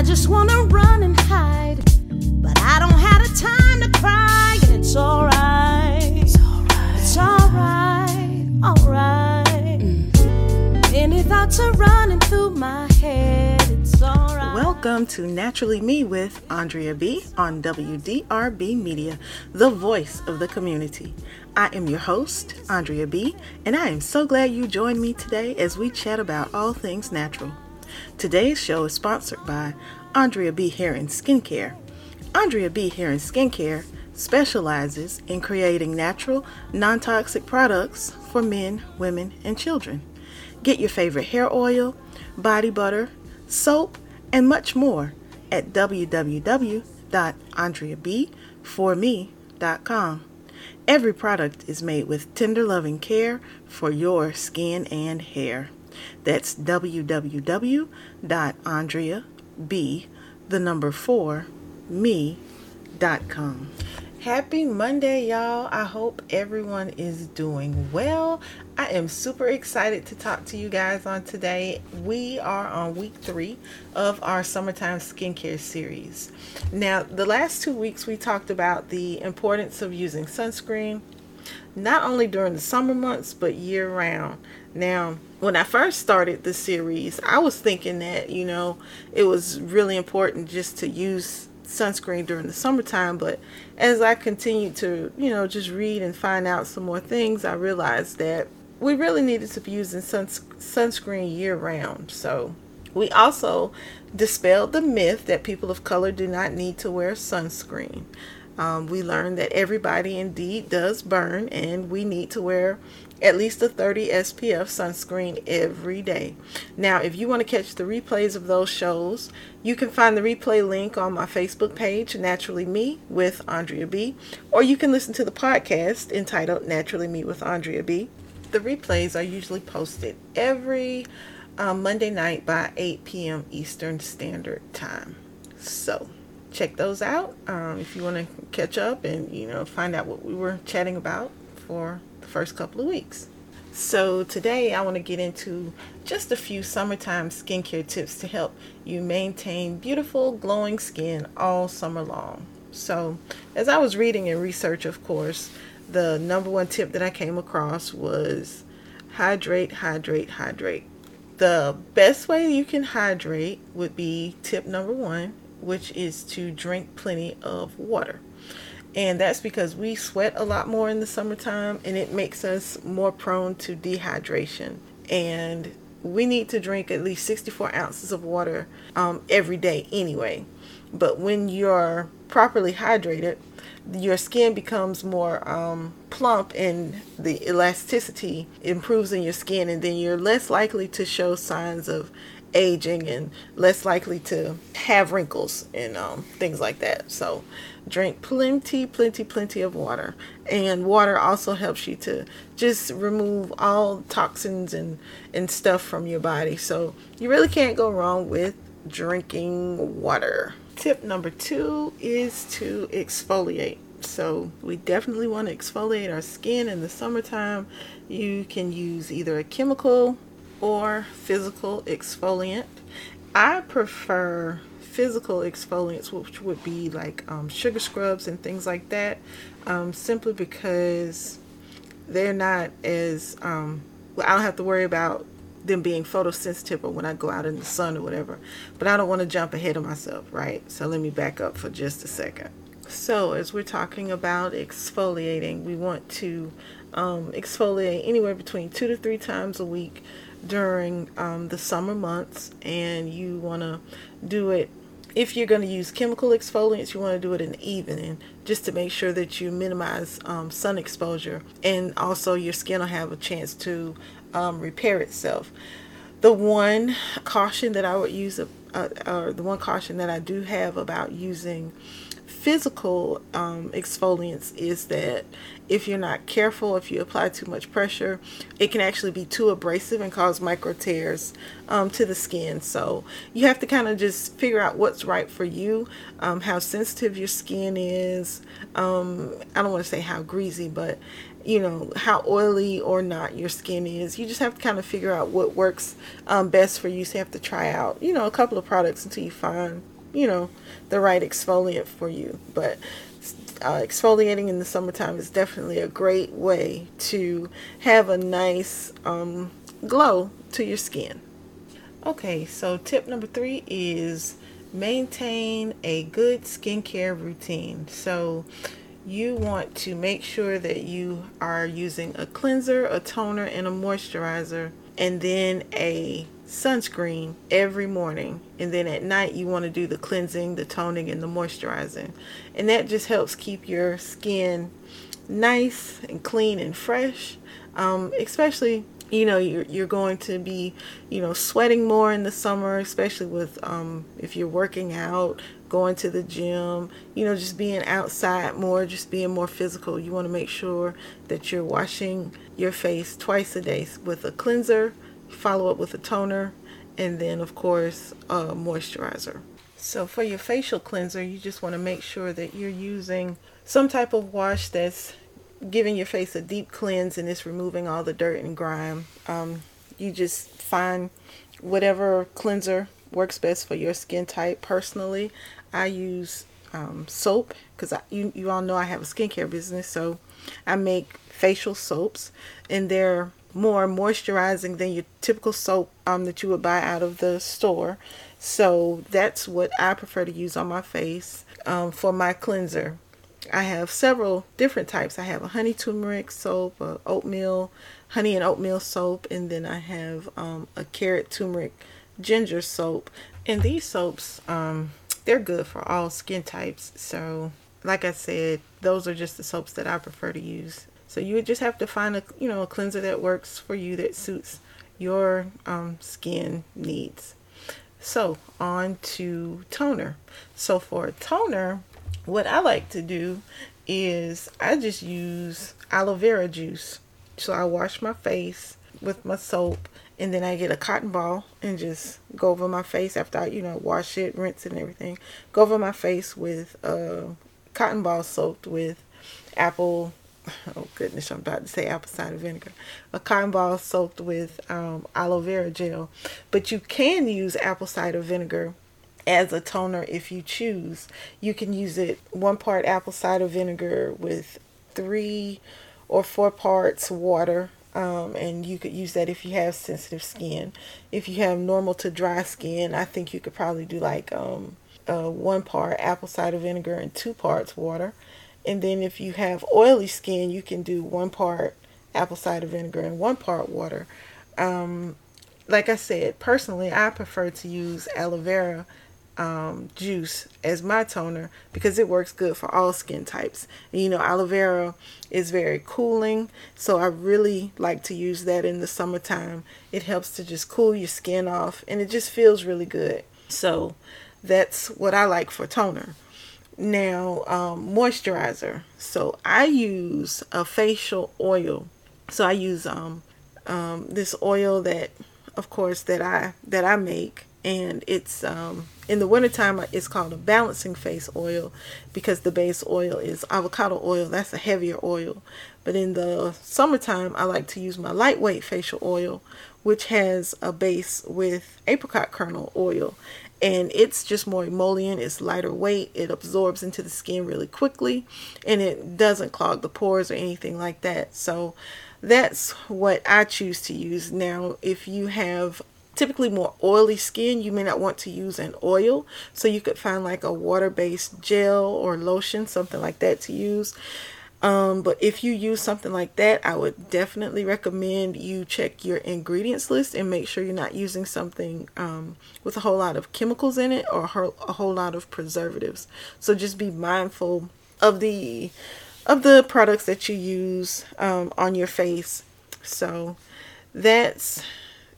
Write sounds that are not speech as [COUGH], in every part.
I just wanna run and hide, but I don't have the time to cry, and it's alright. It's alright. It's alright. Alright. Mm. Any thoughts are running through my head. It's alright. Welcome to Naturally Me with Andrea B on WDRB Media, the voice of the community. I am your host, Andrea B, and I am so glad you joined me today as we chat about all things natural. Today's show is sponsored by Andrea B Hair and Skincare. Andrea B Hair and Skincare specializes in creating natural, non toxic products for men, women, and children. Get your favorite hair oil, body butter, soap, and much more at www.andreab4me.com. Every product is made with tender loving care for your skin and hair. That's www.andreab, the number 4, me.com. Happy Monday, y'all. I hope everyone is doing well. I am super excited to talk to you guys on today. We are on week three of our summertime skincare series. Now, the last two weeks we talked about the importance of using sunscreen, not only during the summer months, but year round. Now, when I first started the series, I was thinking that, you know, it was really important just to use sunscreen during the summertime, but as I continued to, you know, just read and find out some more things, I realized that we really needed to be using suns- sunscreen year round. So we also dispelled the myth that people of color do not need to wear sunscreen. Um, we learned that everybody indeed does burn, and we need to wear at least a 30 SPF sunscreen every day. Now, if you want to catch the replays of those shows, you can find the replay link on my Facebook page, Naturally Me with Andrea B, or you can listen to the podcast entitled Naturally Me with Andrea B. The replays are usually posted every um, Monday night by 8 p.m. Eastern Standard Time. So, check those out um, if you want to catch up and you know find out what we were chatting about for the first couple of weeks. So, today I want to get into just a few summertime skincare tips to help you maintain beautiful, glowing skin all summer long. So, as I was reading and research, of course, the number one tip that I came across was hydrate, hydrate, hydrate. The best way you can hydrate would be tip number one, which is to drink plenty of water. And that's because we sweat a lot more in the summertime and it makes us more prone to dehydration. And we need to drink at least 64 ounces of water um, every day anyway. But when you're properly hydrated, your skin becomes more um, plump and the elasticity improves in your skin, and then you're less likely to show signs of aging and less likely to have wrinkles and um, things like that. So, drink plenty, plenty, plenty of water. And water also helps you to just remove all toxins and, and stuff from your body. So, you really can't go wrong with drinking water. Tip number two is to exfoliate. So, we definitely want to exfoliate our skin in the summertime. You can use either a chemical or physical exfoliant. I prefer physical exfoliants, which would be like um, sugar scrubs and things like that, um, simply because they're not as, um, well, I don't have to worry about them being photosensitive or when I go out in the sun or whatever. But I don't want to jump ahead of myself, right? So let me back up for just a second. So, as we're talking about exfoliating, we want to um, exfoliate anywhere between two to three times a week during um, the summer months, and you want to do it. If you're going to use chemical exfoliants, you want to do it in the evening just to make sure that you minimize um, sun exposure and also your skin will have a chance to um, repair itself. The one caution that I would use, uh, or the one caution that I do have about using physical um, exfoliants is that if you're not careful, if you apply too much pressure, it can actually be too abrasive and cause micro tears um, to the skin. So you have to kind of just figure out what's right for you, um, how sensitive your skin is. Um, I don't want to say how greasy, but you know how oily or not your skin is you just have to kind of figure out what works um, best for you so you have to try out you know a couple of products until you find you know the right exfoliant for you. But uh, exfoliating in the summertime is definitely a great way to have a nice um, glow to your skin. Okay so tip number three is maintain a good skincare routine. So you want to make sure that you are using a cleanser, a toner, and a moisturizer, and then a sunscreen every morning. And then at night, you want to do the cleansing, the toning, and the moisturizing. And that just helps keep your skin nice and clean and fresh, um, especially you know you're, you're going to be you know sweating more in the summer especially with um, if you're working out going to the gym you know just being outside more just being more physical you want to make sure that you're washing your face twice a day with a cleanser follow up with a toner and then of course a moisturizer so for your facial cleanser you just want to make sure that you're using some type of wash that's giving your face a deep cleanse and it's removing all the dirt and grime. Um, you just find whatever cleanser works best for your skin type. Personally, I use um, soap because you, you all know I have a skincare business, so I make facial soaps and they're more moisturizing than your typical soap um, that you would buy out of the store. So that's what I prefer to use on my face um, for my cleanser. I have several different types. I have a honey turmeric soap, a oatmeal, honey and oatmeal soap, and then I have um, a carrot turmeric ginger soap. And these soaps, um, they're good for all skin types. So, like I said, those are just the soaps that I prefer to use. So you would just have to find a you know a cleanser that works for you that suits your um, skin needs. So on to toner. So for toner, what I like to do is I just use aloe vera juice. So I wash my face with my soap and then I get a cotton ball and just go over my face after I, you know, wash it, rinse it and everything. Go over my face with a cotton ball soaked with apple [LAUGHS] oh goodness, I'm about to say apple cider vinegar. A cotton ball soaked with um, aloe vera gel. But you can use apple cider vinegar as a toner if you choose. You can use it one part apple cider vinegar with three or four parts water. Um, and you could use that if you have sensitive skin. If you have normal to dry skin, I think you could probably do like um, uh, one part apple cider vinegar and two parts water. And then if you have oily skin, you can do one part apple cider vinegar and one part water. Um, like I said, personally, I prefer to use aloe vera um, juice as my toner because it works good for all skin types. And, you know, aloe vera is very cooling, so I really like to use that in the summertime. It helps to just cool your skin off and it just feels really good. So that's what I like for toner. Now, um, moisturizer. So I use a facial oil. So I use um, um, this oil that, of course, that I that I make and it's um, in the wintertime it's called a balancing face oil because the base oil is avocado oil that's a heavier oil but in the summertime i like to use my lightweight facial oil which has a base with apricot kernel oil and it's just more emollient it's lighter weight it absorbs into the skin really quickly and it doesn't clog the pores or anything like that so that's what I choose to use. Now, if you have typically more oily skin, you may not want to use an oil. So you could find like a water-based gel or lotion, something like that to use. Um, but if you use something like that, I would definitely recommend you check your ingredients list and make sure you're not using something um, with a whole lot of chemicals in it or a whole lot of preservatives. So just be mindful of the of the products that you use um, on your face. So that's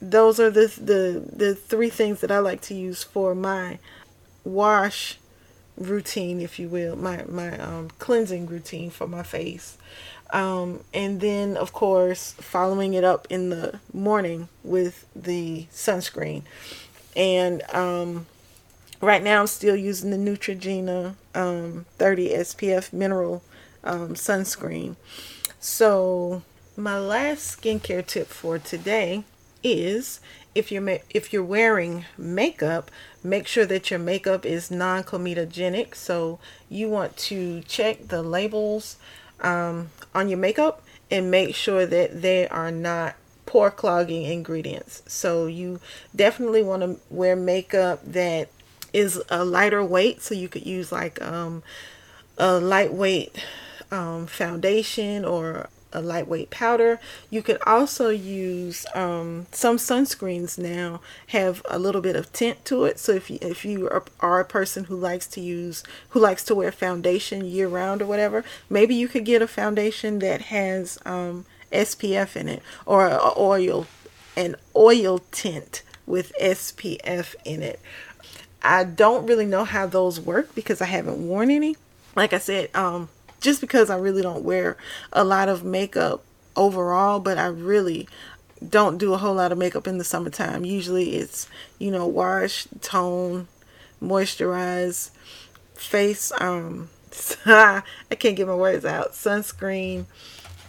those are the, the the three things that I like to use for my wash routine, if you will, my my um, cleansing routine for my face. Um, and then, of course, following it up in the morning with the sunscreen. And um, right now, I'm still using the Neutrogena um, 30 SPF mineral um, sunscreen. So, my last skincare tip for today is if you're ma- if you're wearing makeup, make sure that your makeup is non-comedogenic. So you want to check the labels um, on your makeup and make sure that they are not pore clogging ingredients. So you definitely want to wear makeup that is a lighter weight. So you could use like um, a lightweight um, foundation or a lightweight powder. You could also use um, some sunscreens now have a little bit of tint to it. So if you, if you are, a person who likes to use who likes to wear foundation year round or whatever, maybe you could get a foundation that has um, SPF in it or a oil an oil tint with SPF in it. I don't really know how those work because I haven't worn any. Like I said, um, just because I really don't wear a lot of makeup overall, but I really don't do a whole lot of makeup in the summertime. Usually it's, you know, wash, tone, moisturize, face, um, [LAUGHS] I can't get my words out, sunscreen,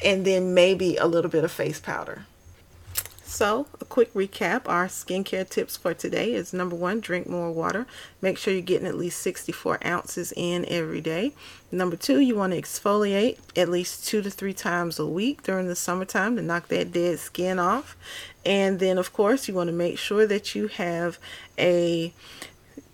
and then maybe a little bit of face powder. So, a quick recap our skincare tips for today is number one, drink more water. Make sure you're getting at least 64 ounces in every day. Number two, you want to exfoliate at least two to three times a week during the summertime to knock that dead skin off. And then, of course, you want to make sure that you have a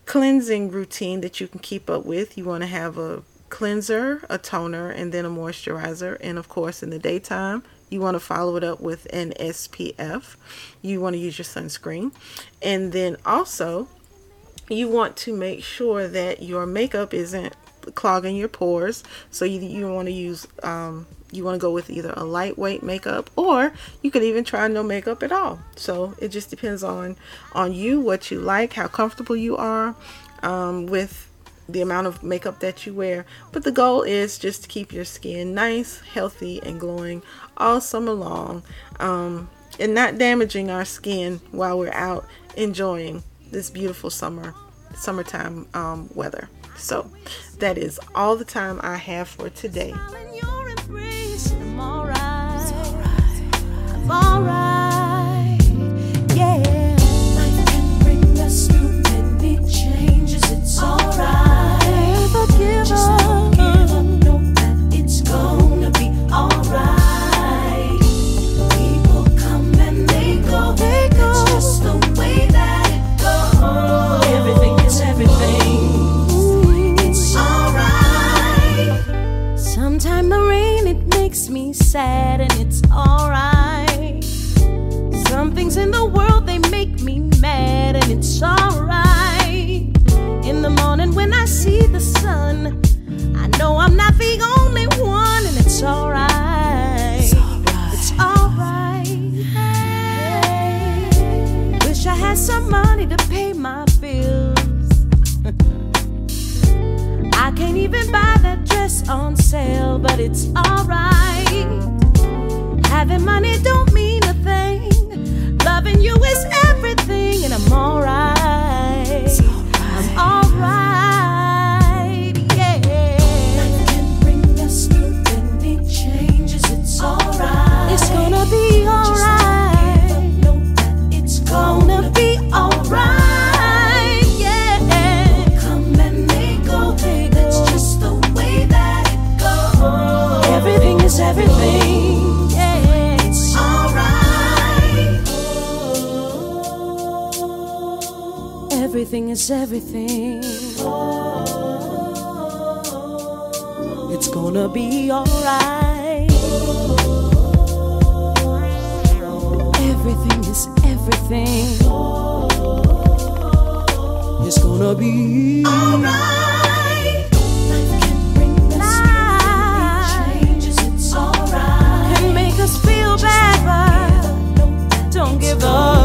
cleansing routine that you can keep up with. You want to have a cleanser, a toner, and then a moisturizer. And of course, in the daytime, you want to follow it up with an SPF. You want to use your sunscreen. And then also, you want to make sure that your makeup isn't clogging your pores. So you, you want to use, um, you want to go with either a lightweight makeup or you could even try no makeup at all. So it just depends on, on you, what you like, how comfortable you are um, with the amount of makeup that you wear. But the goal is just to keep your skin nice, healthy, and glowing all summer long um, and not damaging our skin while we're out enjoying this beautiful summer summertime um, weather. So that is all the time I have for today. On sale, but it's alright. Having money don't mean a thing. Loving you is everything, and I'm alright. Everything is everything. It's gonna be alright. Everything is everything. It's gonna be alright. us feel better. don't give up.